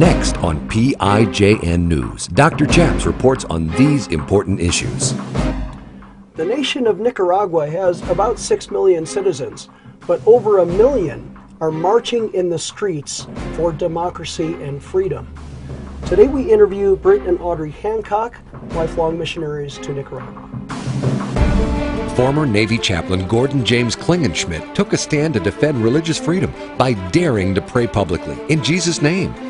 Next on PIJN News, Dr. Chaps reports on these important issues. The nation of Nicaragua has about 6 million citizens, but over a million are marching in the streets for democracy and freedom. Today we interview Britt and Audrey Hancock, lifelong missionaries to Nicaragua. Former Navy chaplain Gordon James Klingenschmitt took a stand to defend religious freedom by daring to pray publicly in Jesus' name.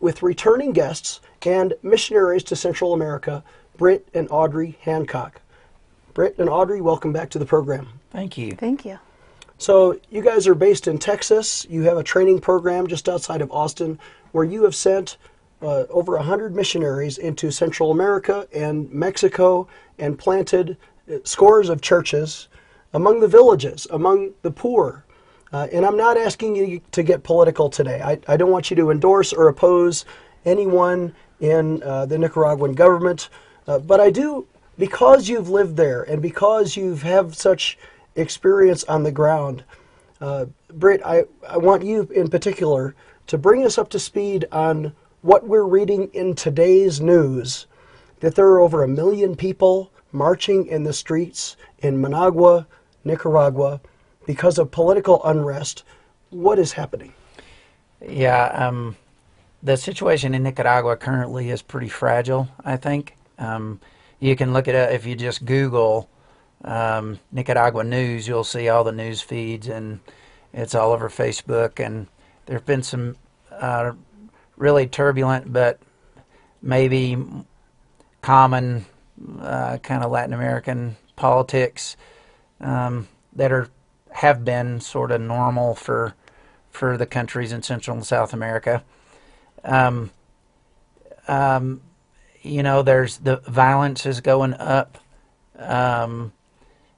with returning guests and missionaries to Central America, Britt and Audrey Hancock. Britt and Audrey, welcome back to the program. Thank you. Thank you. So, you guys are based in Texas. You have a training program just outside of Austin where you have sent uh, over 100 missionaries into Central America and Mexico and planted uh, scores of churches among the villages, among the poor. Uh, and I'm not asking you to get political today. I, I don't want you to endorse or oppose anyone in uh, the Nicaraguan government. Uh, but I do, because you've lived there and because you've have such experience on the ground, uh, Britt, I, I want you in particular to bring us up to speed on what we're reading in today's news that there are over a million people marching in the streets in Managua, Nicaragua, because of political unrest. What is happening? Yeah, um, the situation in Nicaragua currently is pretty fragile, I think. Um, you can look at it if you just Google um, Nicaragua news, you'll see all the news feeds, and it's all over Facebook. And there have been some uh, really turbulent, but maybe common uh, kind of Latin American politics um, that are have been sort of normal for for the countries in Central and South America. Um, um, you know, there's the violence is going up. Um,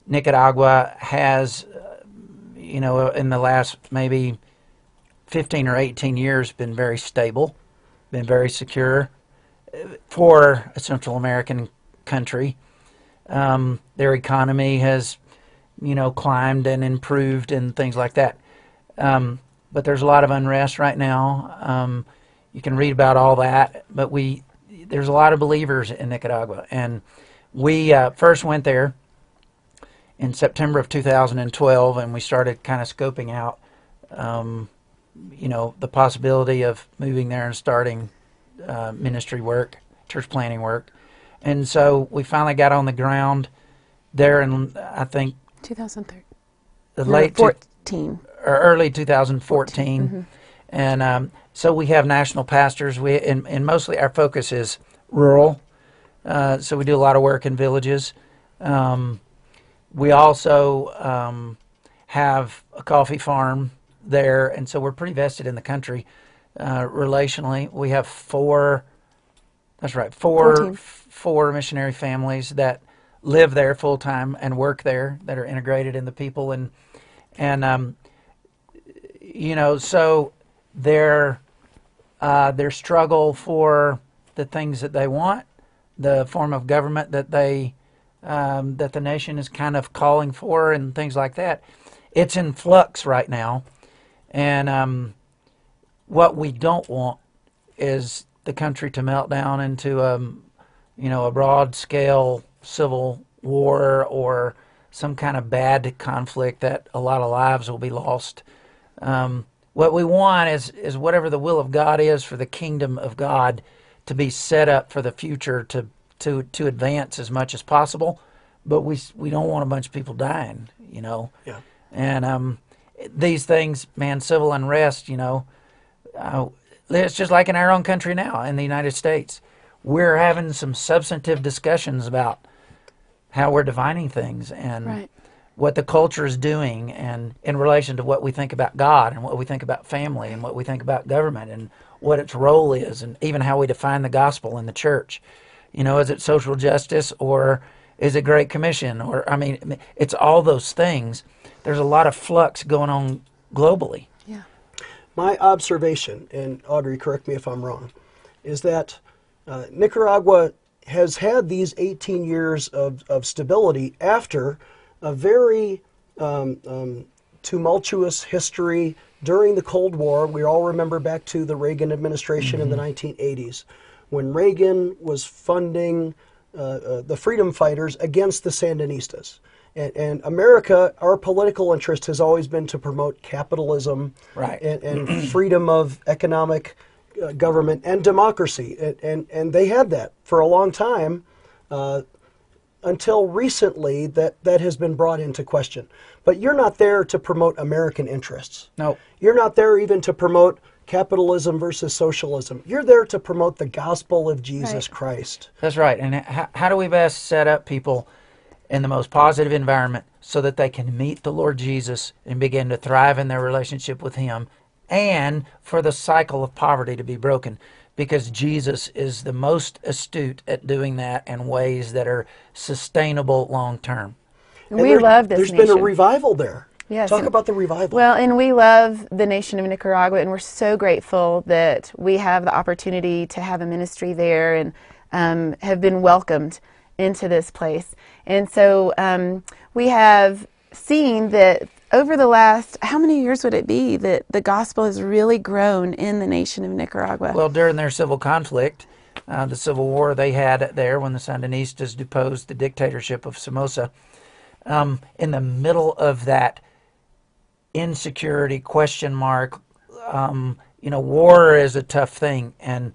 Nicaragua has, you know, in the last maybe 15 or 18 years, been very stable, been very secure uh, for a Central American country. Um, their economy has, you know, climbed and improved and things like that. Um, but there's a lot of unrest right now. Um, you can read about all that, but we there's a lot of believers in Nicaragua, and we uh, first went there in September of 2012, and we started kind of scoping out, um, you know, the possibility of moving there and starting uh, ministry work, church planning work, and so we finally got on the ground there in I think 2013. the late two- 14. or early 2014, mm-hmm. and um, so we have national pastors. We and, and mostly our focus is rural, uh, so we do a lot of work in villages. Um, we also um, have a coffee farm there, and so we're pretty vested in the country uh, relationally. We have four. That's right, four Fourteen. four missionary families that live there full time and work there that are integrated in the people and and um, you know so their uh, their struggle for the things that they want, the form of government that they um, that the nation is kind of calling for, and things like that. It's in flux right now, and um, what we don't want is the country to melt down into um, you know a broad scale civil war or some kind of bad conflict that a lot of lives will be lost. Um, what we want is is whatever the will of God is for the kingdom of God to be set up for the future to to to advance as much as possible. But we we don't want a bunch of people dying, you know. Yeah. And um, these things, man, civil unrest, you know, uh, it's just like in our own country now, in the United States. We're having some substantive discussions about how we're defining things, and Right. what the culture is doing and in relation to what we think about God and what we think about family and what we think about government and what its role is and even how we define the gospel in the church. You know, is it social justice or is it Great Commission? Or, I mean, it's all those things. There's a lot of flux going on globally. Yeah. My observation, and Audrey, correct me if I'm wrong, is that uh, Nicaragua has had these 18 years of, of stability after a very um, um, tumultuous history during the Cold War. We all remember back to the Reagan administration mm-hmm. in the 1980s when Reagan was funding uh, uh, the freedom fighters against the Sandinistas. And, and, America, our political interest has always been to promote capitalism right. and, and freedom of economic uh, government and democracy. And, and, and, they had that for a long time uh, until recently that, that has been brought into question. But you're not there to promote American interests. No. You're not there even to promote capitalism versus socialism. You're there to promote the gospel of Jesus right. Christ. That's right. And how, how do we best set up people in the most positive environment so that they can meet the Lord Jesus and begin to thrive in their relationship with Him and for the cycle of poverty to be broken? Because Jesus is the most astute at doing that in ways that are sustainable long term. We there, love this. There's nation. been a revival there. Yes. Talk about the revival. Well, and we love the nation of Nicaragua, and we're so grateful that we have the opportunity to have a ministry there and um, have been welcomed into this place. And so um, we have seen that over the last, how many years would it be that the gospel has really grown in the nation of Nicaragua? Well, during their civil conflict, uh, the civil war they had there when the Sandinistas deposed the dictatorship of Somoza, um, in the middle of that insecurity, question mark. Um, you know, war is a tough thing, and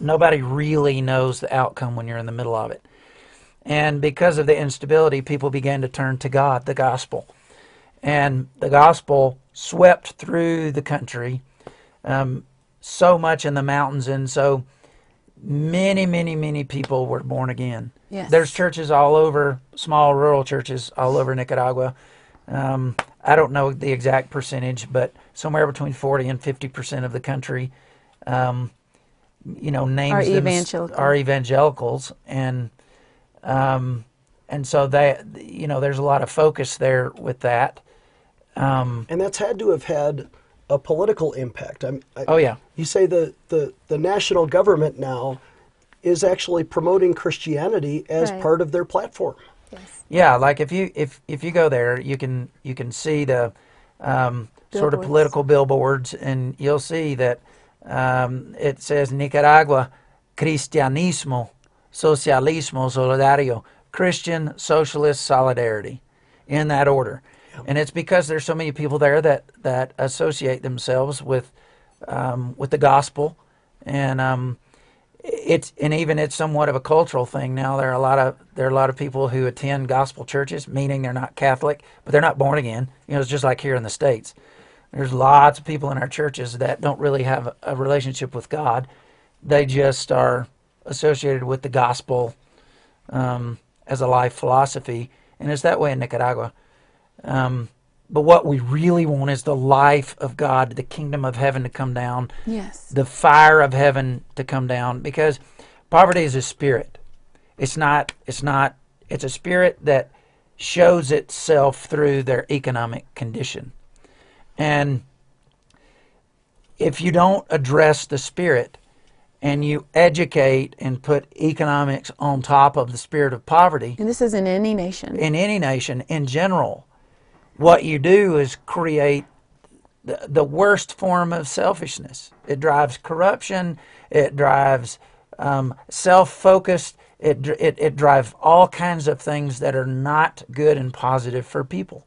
nobody really knows the outcome when you're in the middle of it. And because of the instability, people began to turn to God, the gospel. And the gospel swept through the country, um, so much in the mountains, and so many, many, many people were born again. Yes. There's churches all over, small rural churches all over Nicaragua. Um, I don't know the exact percentage, but somewhere between 40 and 50 percent of the country, um, you know, names are, evangelical. are evangelicals, and um, and so that you know, there's a lot of focus there with that. Um, and that's had to have had a political impact. I, oh yeah. You say the, the, the national government now is actually promoting Christianity as right. part of their platform. Yes. Yeah, like if you if if you go there, you can you can see the um, sort of political billboards, and you'll see that um, it says Nicaragua Cristianismo Socialismo Solidario Christian Socialist Solidarity in that order. And it's because there's so many people there that that associate themselves with um, with the gospel, and um, it's and even it's somewhat of a cultural thing now. There are a lot of there are a lot of people who attend gospel churches, meaning they're not Catholic, but they're not born again. You know, it's just like here in the states. There's lots of people in our churches that don't really have a relationship with God. They just are associated with the gospel um, as a life philosophy, and it's that way in Nicaragua. Um, but what we really want is the life of God, the kingdom of heaven to come down. Yes. The fire of heaven to come down because poverty is a spirit. It's not it's not it's a spirit that shows itself through their economic condition. And if you don't address the spirit and you educate and put economics on top of the spirit of poverty, and this is in any nation, in any nation in general, what you do is create the, the worst form of selfishness. It drives corruption. It drives um, self-focused. It, it, it drives all kinds of things that are not good and positive for people.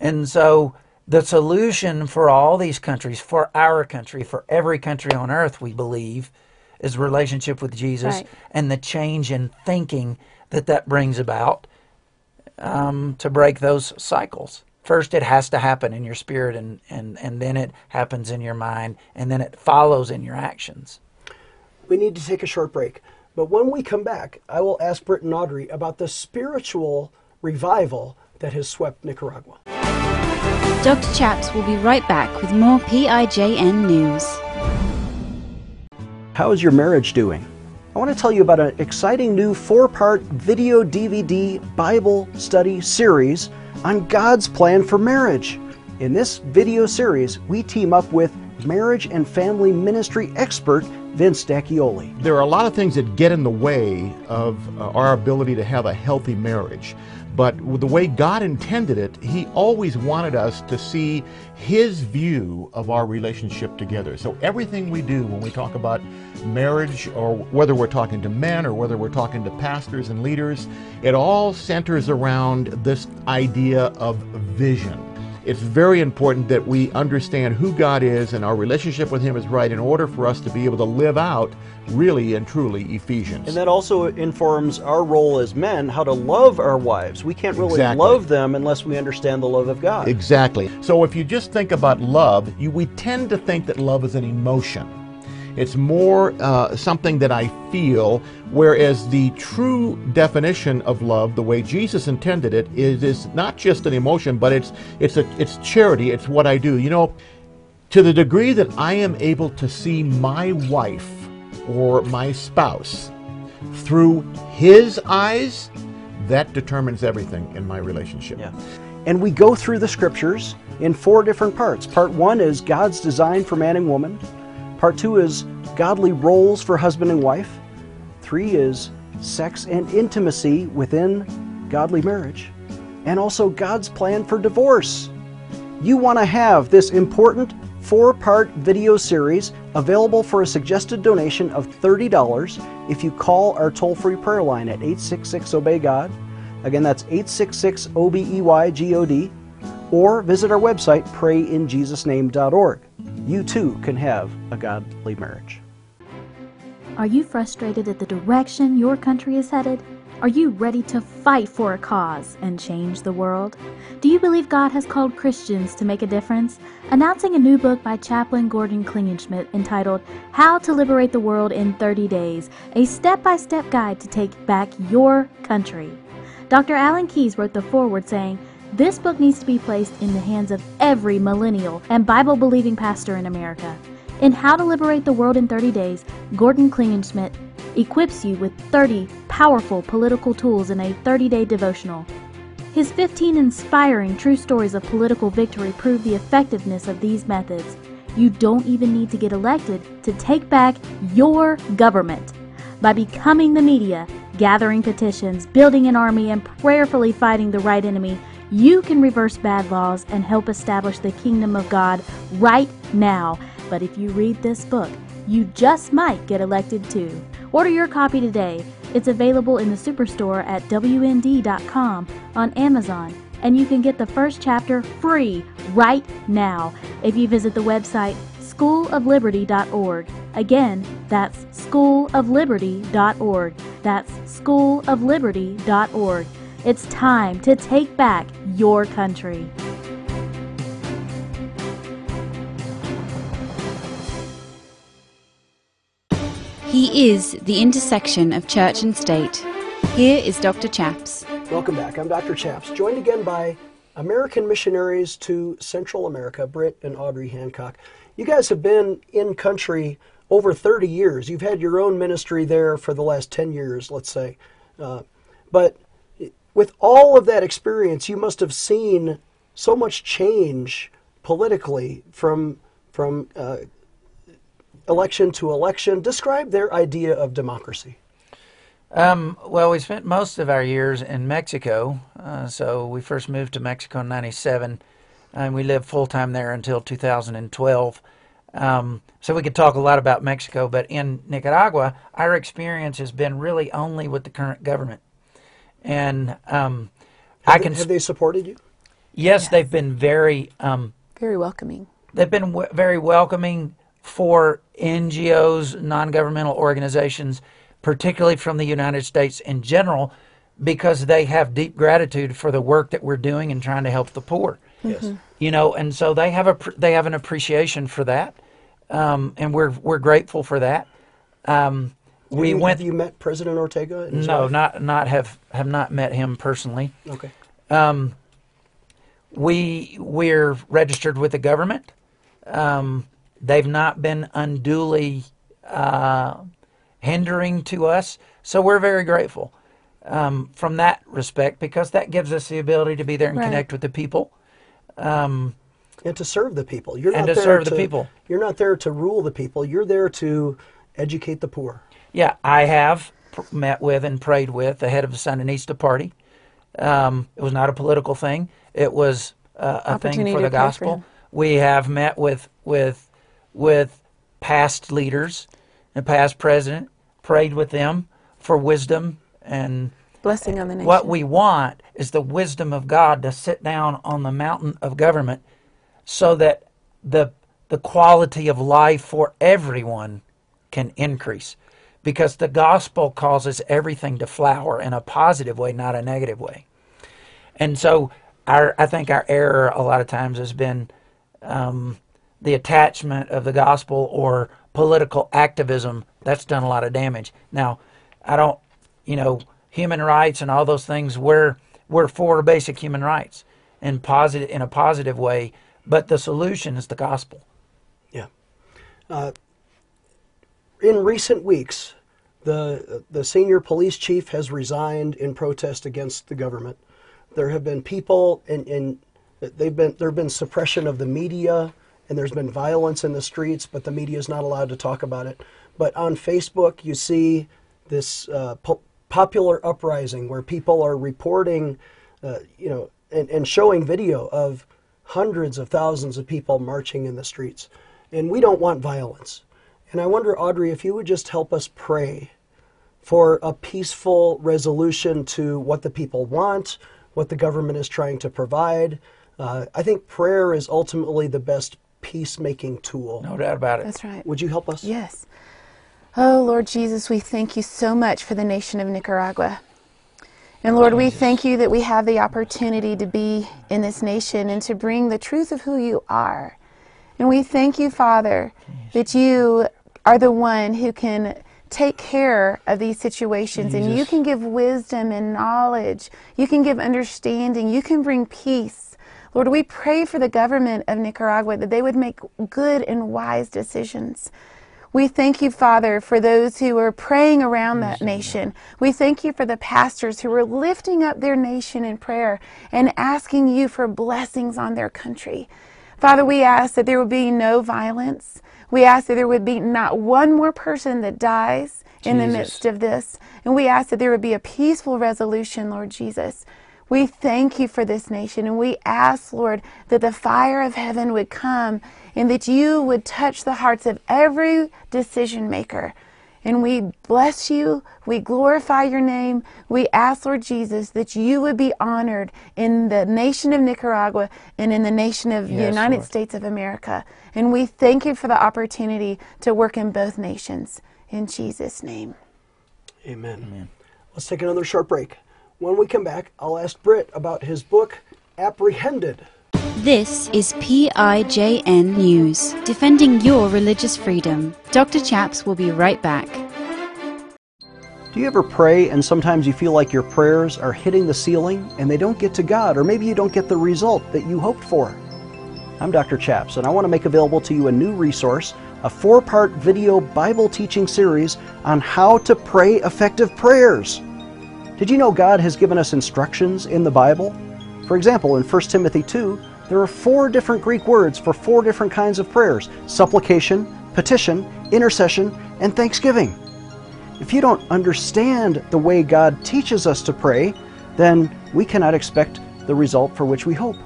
And so the solution for all these countries, for our country, for every country on earth, we believe, is relationship with Jesus right. and the change in thinking that that brings about um, to break those cycles. First, it has to happen in your spirit, and, and, and then it happens in your mind, and then it follows in your actions. We need to take a short break. But when we come back, I will ask Britt and Audrey about the spiritual revival that has swept Nicaragua. Dr. Chaps will be right back with more PIJN news. How is your marriage doing? I want to tell you about an exciting new four part video DVD Bible study series on God's plan for marriage. In this video series, we team up with marriage and family ministry expert Vince D'Acchioli. There are a lot of things that get in the way of uh, our ability to have a healthy marriage. But the way God intended it, He always wanted us to see His view of our relationship together. So everything we do when we talk about marriage, or whether we're talking to men or whether we're talking to pastors and leaders, it all centers around this idea of vision. It's very important that we understand who God is and our relationship with Him is right in order for us to be able to live out really and truly Ephesians. And that also informs our role as men how to love our wives. We can't really Exactly. love them unless we understand the love of God. Exactly. So if you just think about love, you, we tend to think that love is an emotion. It's more uh, something that I feel, whereas the true definition of love, the way Jesus intended it, is, is not just an emotion, but it's it's a it's charity. It's what I do. You know, to the degree that I am able to see my wife or my spouse through His eyes, that determines everything in my relationship. Yeah. And we go through the scriptures in four different parts. Part one is God's design for man and woman. Part two is godly roles for husband and wife. Three is sex and intimacy within godly marriage. And also God's plan for divorce. You want to have this important four part video series available for a suggested donation of $30 if you call our toll free prayer line at 866 Obey God. Again, that's 866 O B E Y G O D. Or visit our website, prayinjesusname.org. You too can have a godly marriage. Are you frustrated at the direction your country is headed? Are you ready to fight for a cause and change the world? Do you believe God has called Christians to make a difference? Announcing a new book by Chaplain Gordon Klingenschmitt entitled How to Liberate the World in 30 Days, a step by step guide to take back your country. Dr. Alan Keyes wrote the foreword saying, This book needs to be placed in the hands of every millennial and Bible believing pastor in America. In How to Liberate the World in 30 Days, Gordon Klingenschmitt equips you with 30 powerful political tools in a 30 day devotional. His 15 inspiring true stories of political victory prove the effectiveness of these methods. You don't even need to get elected to take back your government. By becoming the media, gathering petitions, building an army, and prayerfully fighting the right enemy, you can reverse bad laws and help establish the kingdom of God right now. But if you read this book, you just might get elected too. Order your copy today. It's available in the superstore at WND.com on Amazon, and you can get the first chapter free right now if you visit the website schoolofliberty.org. Again, that's schoolofliberty.org. That's schoolofliberty.org. It's time to take back your country. He is the intersection of church and state. Here is Dr. Chaps. Welcome back. I'm Dr. Chaps, joined again by American missionaries to Central America, Britt and Audrey Hancock. You guys have been in country over 30 years. You've had your own ministry there for the last 10 years, let's say. Uh, but with all of that experience, you must have seen so much change politically from from uh, election to election. Describe their idea of democracy. Um, well, we spent most of our years in Mexico. Uh, so we first moved to Mexico in '97, and we lived full time there until 2012. Um, so we could talk a lot about Mexico, but in Nicaragua, our experience has been really only with the current government. And um, I Have, can, they, have they supported you? yes, they've been very um, Very welcoming. they've been w- very welcoming for NGOs, non-governmental organizations, particularly from the United States in general, because they have deep gratitude for the work that we're doing and trying to help the poor. Yes. You know, and so they have a pr- they have an appreciation for that, um, and we're we're grateful for that. Um, we you, went Have you met President Ortega? No, wife? not not have have not met him personally. Okay. Um, we we're registered with the government. Um, they've not been unduly uh, hindering to us, so we're very grateful um, from that respect because that gives us the ability to be there and Right. connect with the people. and to serve the people. You're And not to there serve the people. You're not there to rule the people. You're there to educate the poor. Yeah, I have met with and prayed with the head of the Sandinista Party. Um, it was not a political thing. It was uh, a thing for the pray for gospel. we have met with with with past leaders and past president, prayed with them for wisdom and Blessing on the nation. what we want is the wisdom of God to sit down on the mountain of government so that the the quality of life for everyone can increase because the gospel causes everything to flower in a positive way not a negative way. And so our i think our error a lot of times has been um, the attachment of the gospel or political activism that's done a lot of damage. Now i don't you know human rights and all those things we're we're for basic human rights in positive in a positive way but the solution is the gospel. Yeah. Uh, in recent weeks, the the senior police chief has resigned in protest against the government. There have been people, and, and they've been there have been suppression of the media, and there's been violence in the streets, but the media is not allowed to talk about it. But on Facebook, you see this uh, po- popular uprising where people are reporting, uh, you know, and, and showing video of hundreds of thousands of people marching in the streets. And we don't want violence. And I wonder, Audrey, if you would just help us pray for a peaceful resolution to what the people want, what the government is trying to provide. Uh, I think prayer is ultimately the best peacemaking tool. no doubt about it That's right. Would you help us? Yes. Oh, Lord Jesus, we thank you so much for the nation of Nicaragua. And Lord, we thank you that we have the opportunity to be in this nation and to bring the truth of who you are. And we thank you, Father, that you are the one who can take care of these situations and you can give wisdom and knowledge. You can give understanding. You can bring peace. Lord, we pray for the government of Nicaragua that they would make good and wise decisions. We thank you, Father, for those who are praying around that nation. We thank you for the pastors who are lifting up their nation in prayer and asking you for blessings on their country. Father, we ask that there would be no violence. We ask that there would be not one more person that dies in the midst of this. And we ask that there would be a peaceful resolution, Lord Jesus. We thank you for this nation and we ask, Lord, that the fire of heaven would come and that you would touch the hearts of every decision maker. And we bless you. We glorify your name. We ask, Lord Jesus, that you would be honored in the nation of Nicaragua and in the nation of the Yes, United Lord. States of America. And we thank you for the opportunity to work in both nations. In Jesus' name. Amen. Let's take another short break. When we come back, I'll ask Britt about his book, Apprehended. This is PIJN News, defending your religious freedom. Dr. Chaps will be right back. Do you ever pray and sometimes you feel like your prayers are hitting the ceiling and they don't get to God, or maybe you don't get the result that you hoped for? I'm Dr. Chaps, and I want to make available to you a new resource, a four part video Bible teaching series on how to pray effective prayers. Did you know God has given us instructions in the Bible? For example, in 1 Timothy 2, there are four different Greek words for four different kinds of prayers supplication, petition, intercession, and thanksgiving. If you don't understand the way God teaches us to pray, then we cannot expect the result for which we hope.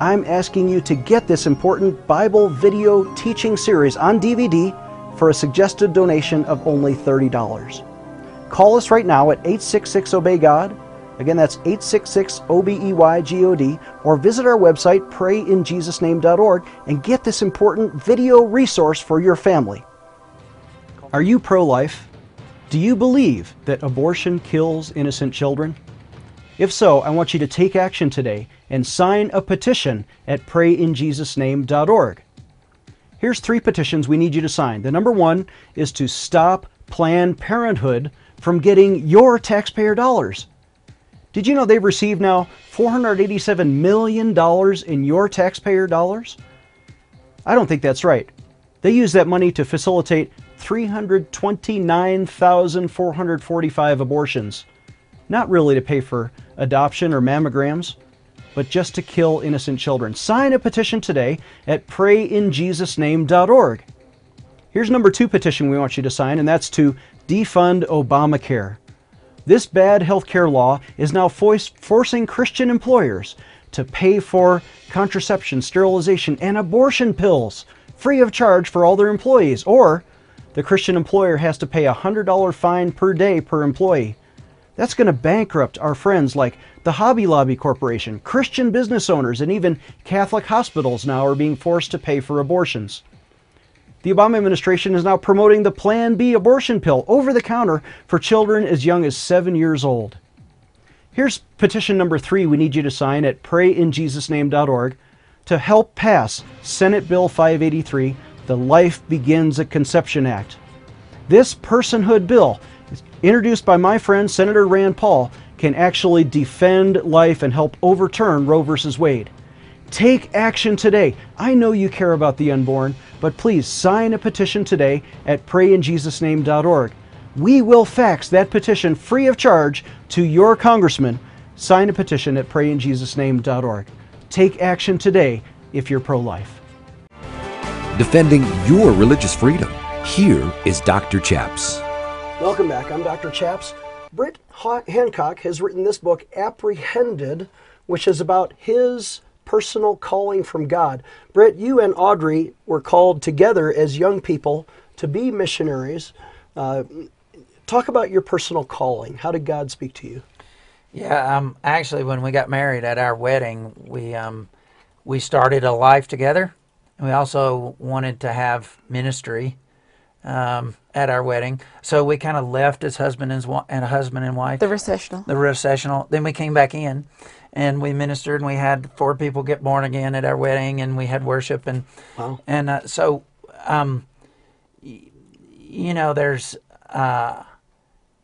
I'm asking you to get this important Bible video teaching series on DVD for a suggested donation of only $30. Call us right now at 866 Obey God. Again, that's 866 O B E Y G O D, or visit our website, prayinjesusname.org, and get this important video resource for your family. Are you pro life? Do you believe that abortion kills innocent children? If so, I want you to take action today and sign a petition at prayinjesusname.org. Here's three petitions we need you to sign. The number one is to stop Planned Parenthood from getting your taxpayer dollars. Did you know they've received now $487 million in your taxpayer dollars? I don't think that's right. They use that money to facilitate 329,445 abortions. Not really to pay for adoption or mammograms, but just to kill innocent children. Sign a petition today at prayinjesusname.org. Here's number two petition we want you to sign, and that's to defund Obamacare. This bad healthcare law is now forcing Christian employers to pay for contraception, sterilization, and abortion pills free of charge for all their employees, or the Christian employer has to pay a $100 fine per day per employee. That's going to bankrupt our friends like the Hobby Lobby Corporation, Christian business owners, and even Catholic hospitals now are being forced to pay for abortions. The Obama administration is now promoting the Plan B abortion pill over the counter for children as young as seven years old. Here's petition number three we need you to sign at prayinjesusname.org to help pass Senate Bill 583, the Life Begins at Conception Act. This personhood bill, introduced by my friend Senator Rand Paul, can actually defend life and help overturn Roe v. Wade. Take action today. I know you care about the unborn, but please sign a petition today at prayinjesusname.org. We will fax that petition free of charge to your congressman. Sign a petition at prayinjesusname.org. Take action today if you're pro life. Defending your religious freedom. Here is Dr. Chaps. Welcome back. I'm Dr. Chaps. Britt Hancock has written this book, Apprehended, which is about his personal calling from God. Britt, you and Audrey were called together as young people to be missionaries. Uh, talk about your personal calling. How did God speak to you? Yeah, um, actually, when we got married at our wedding, we um, we started a life together. We also wanted to have ministry um, at our wedding, so we kind of left as husband and, and husband and wife. The recessional. The recessional. Then we came back in, and we ministered and we had four people get born again at our wedding and we had worship and wow. and uh, so um, y- you know there's uh,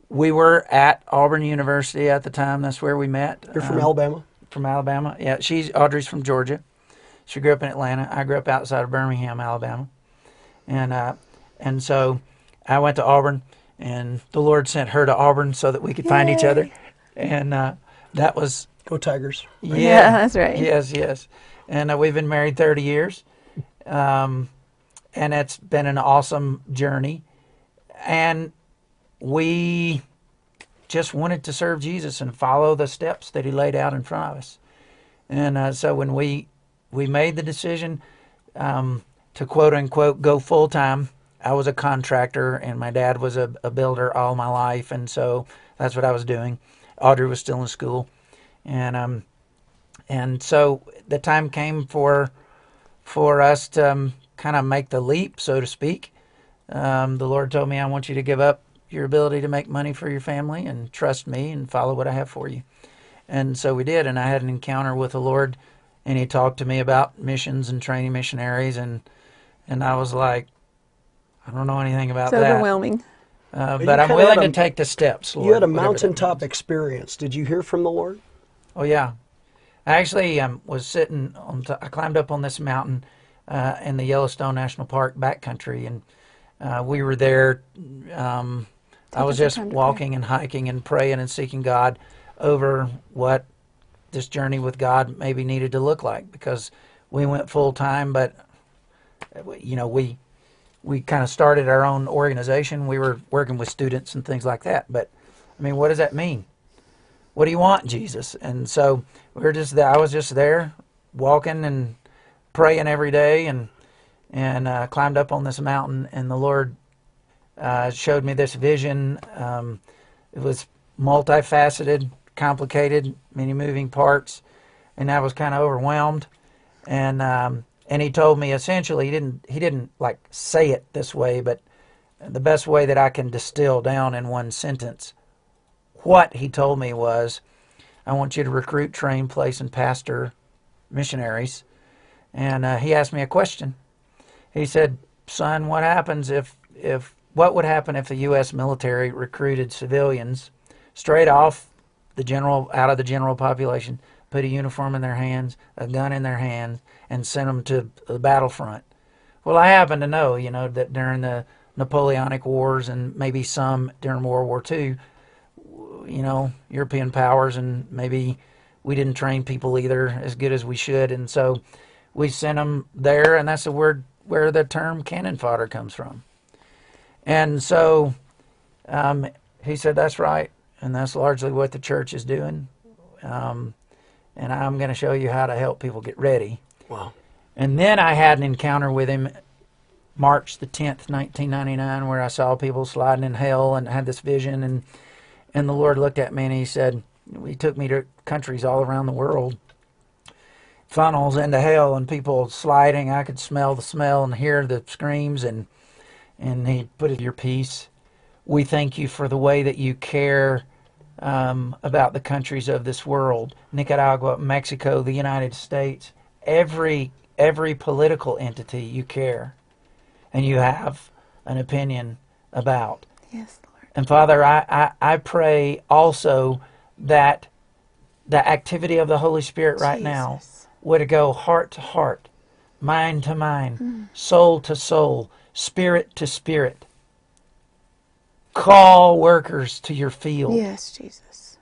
we were at Auburn University at the time that's where we met. You're from um, Alabama? from Alabama yeah she's Audrey's from Georgia. She grew up in Atlanta. I grew up outside of Birmingham Alabama. And uh, and so I went to Auburn and the Lord sent her to Auburn so that we could Yay. find each other. And uh, that was Go Tigers. Yeah, yeah that's right. Yes, yes. And uh, we've been married 30 years. Um, and it's been an awesome journey. And we just wanted to serve Jesus and follow the steps that he laid out in front of us. And uh, so when we we made the decision um, to quote unquote go full time, I was a contractor and my dad was a, a builder all my life, and so that's what I was doing. Audrey was still in school and um, and so the time came for for us to um, kind of make the leap, so to speak. Um, the Lord told me, "I want you to give up your ability to make money for your family and trust me and follow what I have for you." And so we did, and I had an encounter with the Lord, and He talked to me about missions and training missionaries, and and I was like, I don't know anything about it's that. overwhelming. Uh, but I'm willing a, to take the steps. Lord, you had a mountaintop experience. Did you hear from the Lord? Oh yeah, I actually um, was sitting on. T- I climbed up on this mountain uh, in the Yellowstone National Park backcountry, and uh, we were there. Um, I was just walking and hiking and praying and seeking God over what this journey with God maybe needed to look like because we went full time, but you know we we kind of started our own organization. We were working with students and things like that. But I mean, what does that mean? What do you want, Jesus? And so we were just. I was just there, walking and praying every day, and and uh, climbed up on this mountain. And the Lord uh, showed me this vision. Um, it was multifaceted, complicated, many moving parts, and I was kind of overwhelmed. And um, and He told me essentially he didn't he didn't like say it this way, but the best way that I can distill down in one sentence what he told me was, I want you to recruit, train, place, and pastor missionaries. And uh, he asked me a question. He said, "Son, what happens if if what would happen if the U.S. military recruited civilians straight off the general out of the general population, put a uniform in their hands, a gun in their hands, and sent them to the battlefront. Well, I happen to know, you know, that during the Napoleonic Wars and maybe some during World War II, you know, European powers and maybe we didn't train people either as good as we should, and so we sent them there, and that's the word where the term cannon fodder comes from. And so um, he said, "That's right," and that's largely what the church is doing. Um, and I'm going to show you how to help people get ready. Wow. And then I had an encounter with him March the 10th, 1999, where I saw people sliding in hell and had this vision. And, and the Lord looked at me and he said, He took me to countries all around the world, funnels into hell, and people sliding. I could smell the smell and hear the screams. And, and he put it, Your peace. We thank you for the way that you care um, about the countries of this world Nicaragua, Mexico, the United States. Every, every political entity you care and you have an opinion about. Yes. And Father, I, I, I pray also that the activity of the Holy Spirit right now Jesus. would go heart to heart, mind to mind, soul to soul, spirit to spirit. Call workers to your field. Yes, Jesus.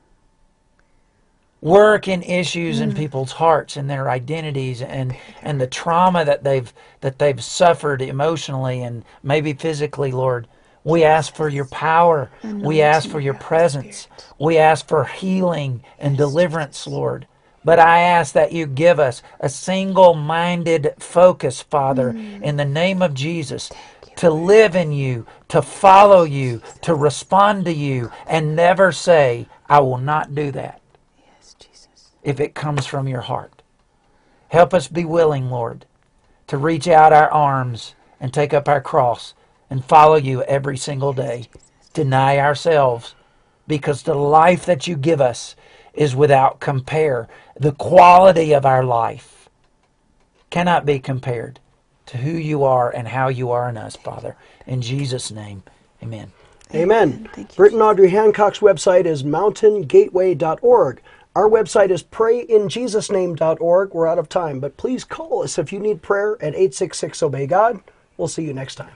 Work in issues in mm. people's hearts and their identities and, and the trauma that they've that they've suffered emotionally and maybe physically, Lord. We ask for your power. We ask for your presence. We ask for healing and deliverance, Lord. But I ask that you give us a single minded focus, Father, in the name of Jesus, to live in you, to follow you, to respond to you, and never say, I will not do that Yes, Jesus. if it comes from your heart. Help us be willing, Lord, to reach out our arms and take up our cross and follow you every single day. Deny ourselves because the life that you give us is without compare. The quality of our life cannot be compared to who you are and how you are in us, Father. In Jesus' name, amen. Amen. Thank Britt and Audrey Hancock's website is mountaingateway.org. Our website is prayinjesusname.org. We're out of time, but please call us if you need prayer at 866 Obey God. We'll see you next time.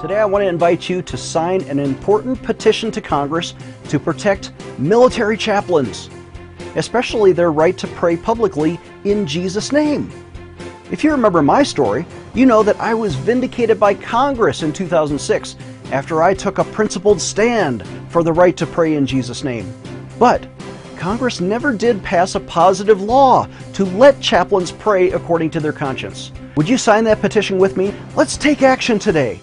Today, I want to invite you to sign an important petition to Congress to protect military chaplains, especially their right to pray publicly in Jesus' name. If you remember my story, you know that I was vindicated by Congress in 2006 after I took a principled stand for the right to pray in Jesus' name. But Congress never did pass a positive law to let chaplains pray according to their conscience. Would you sign that petition with me? Let's take action today.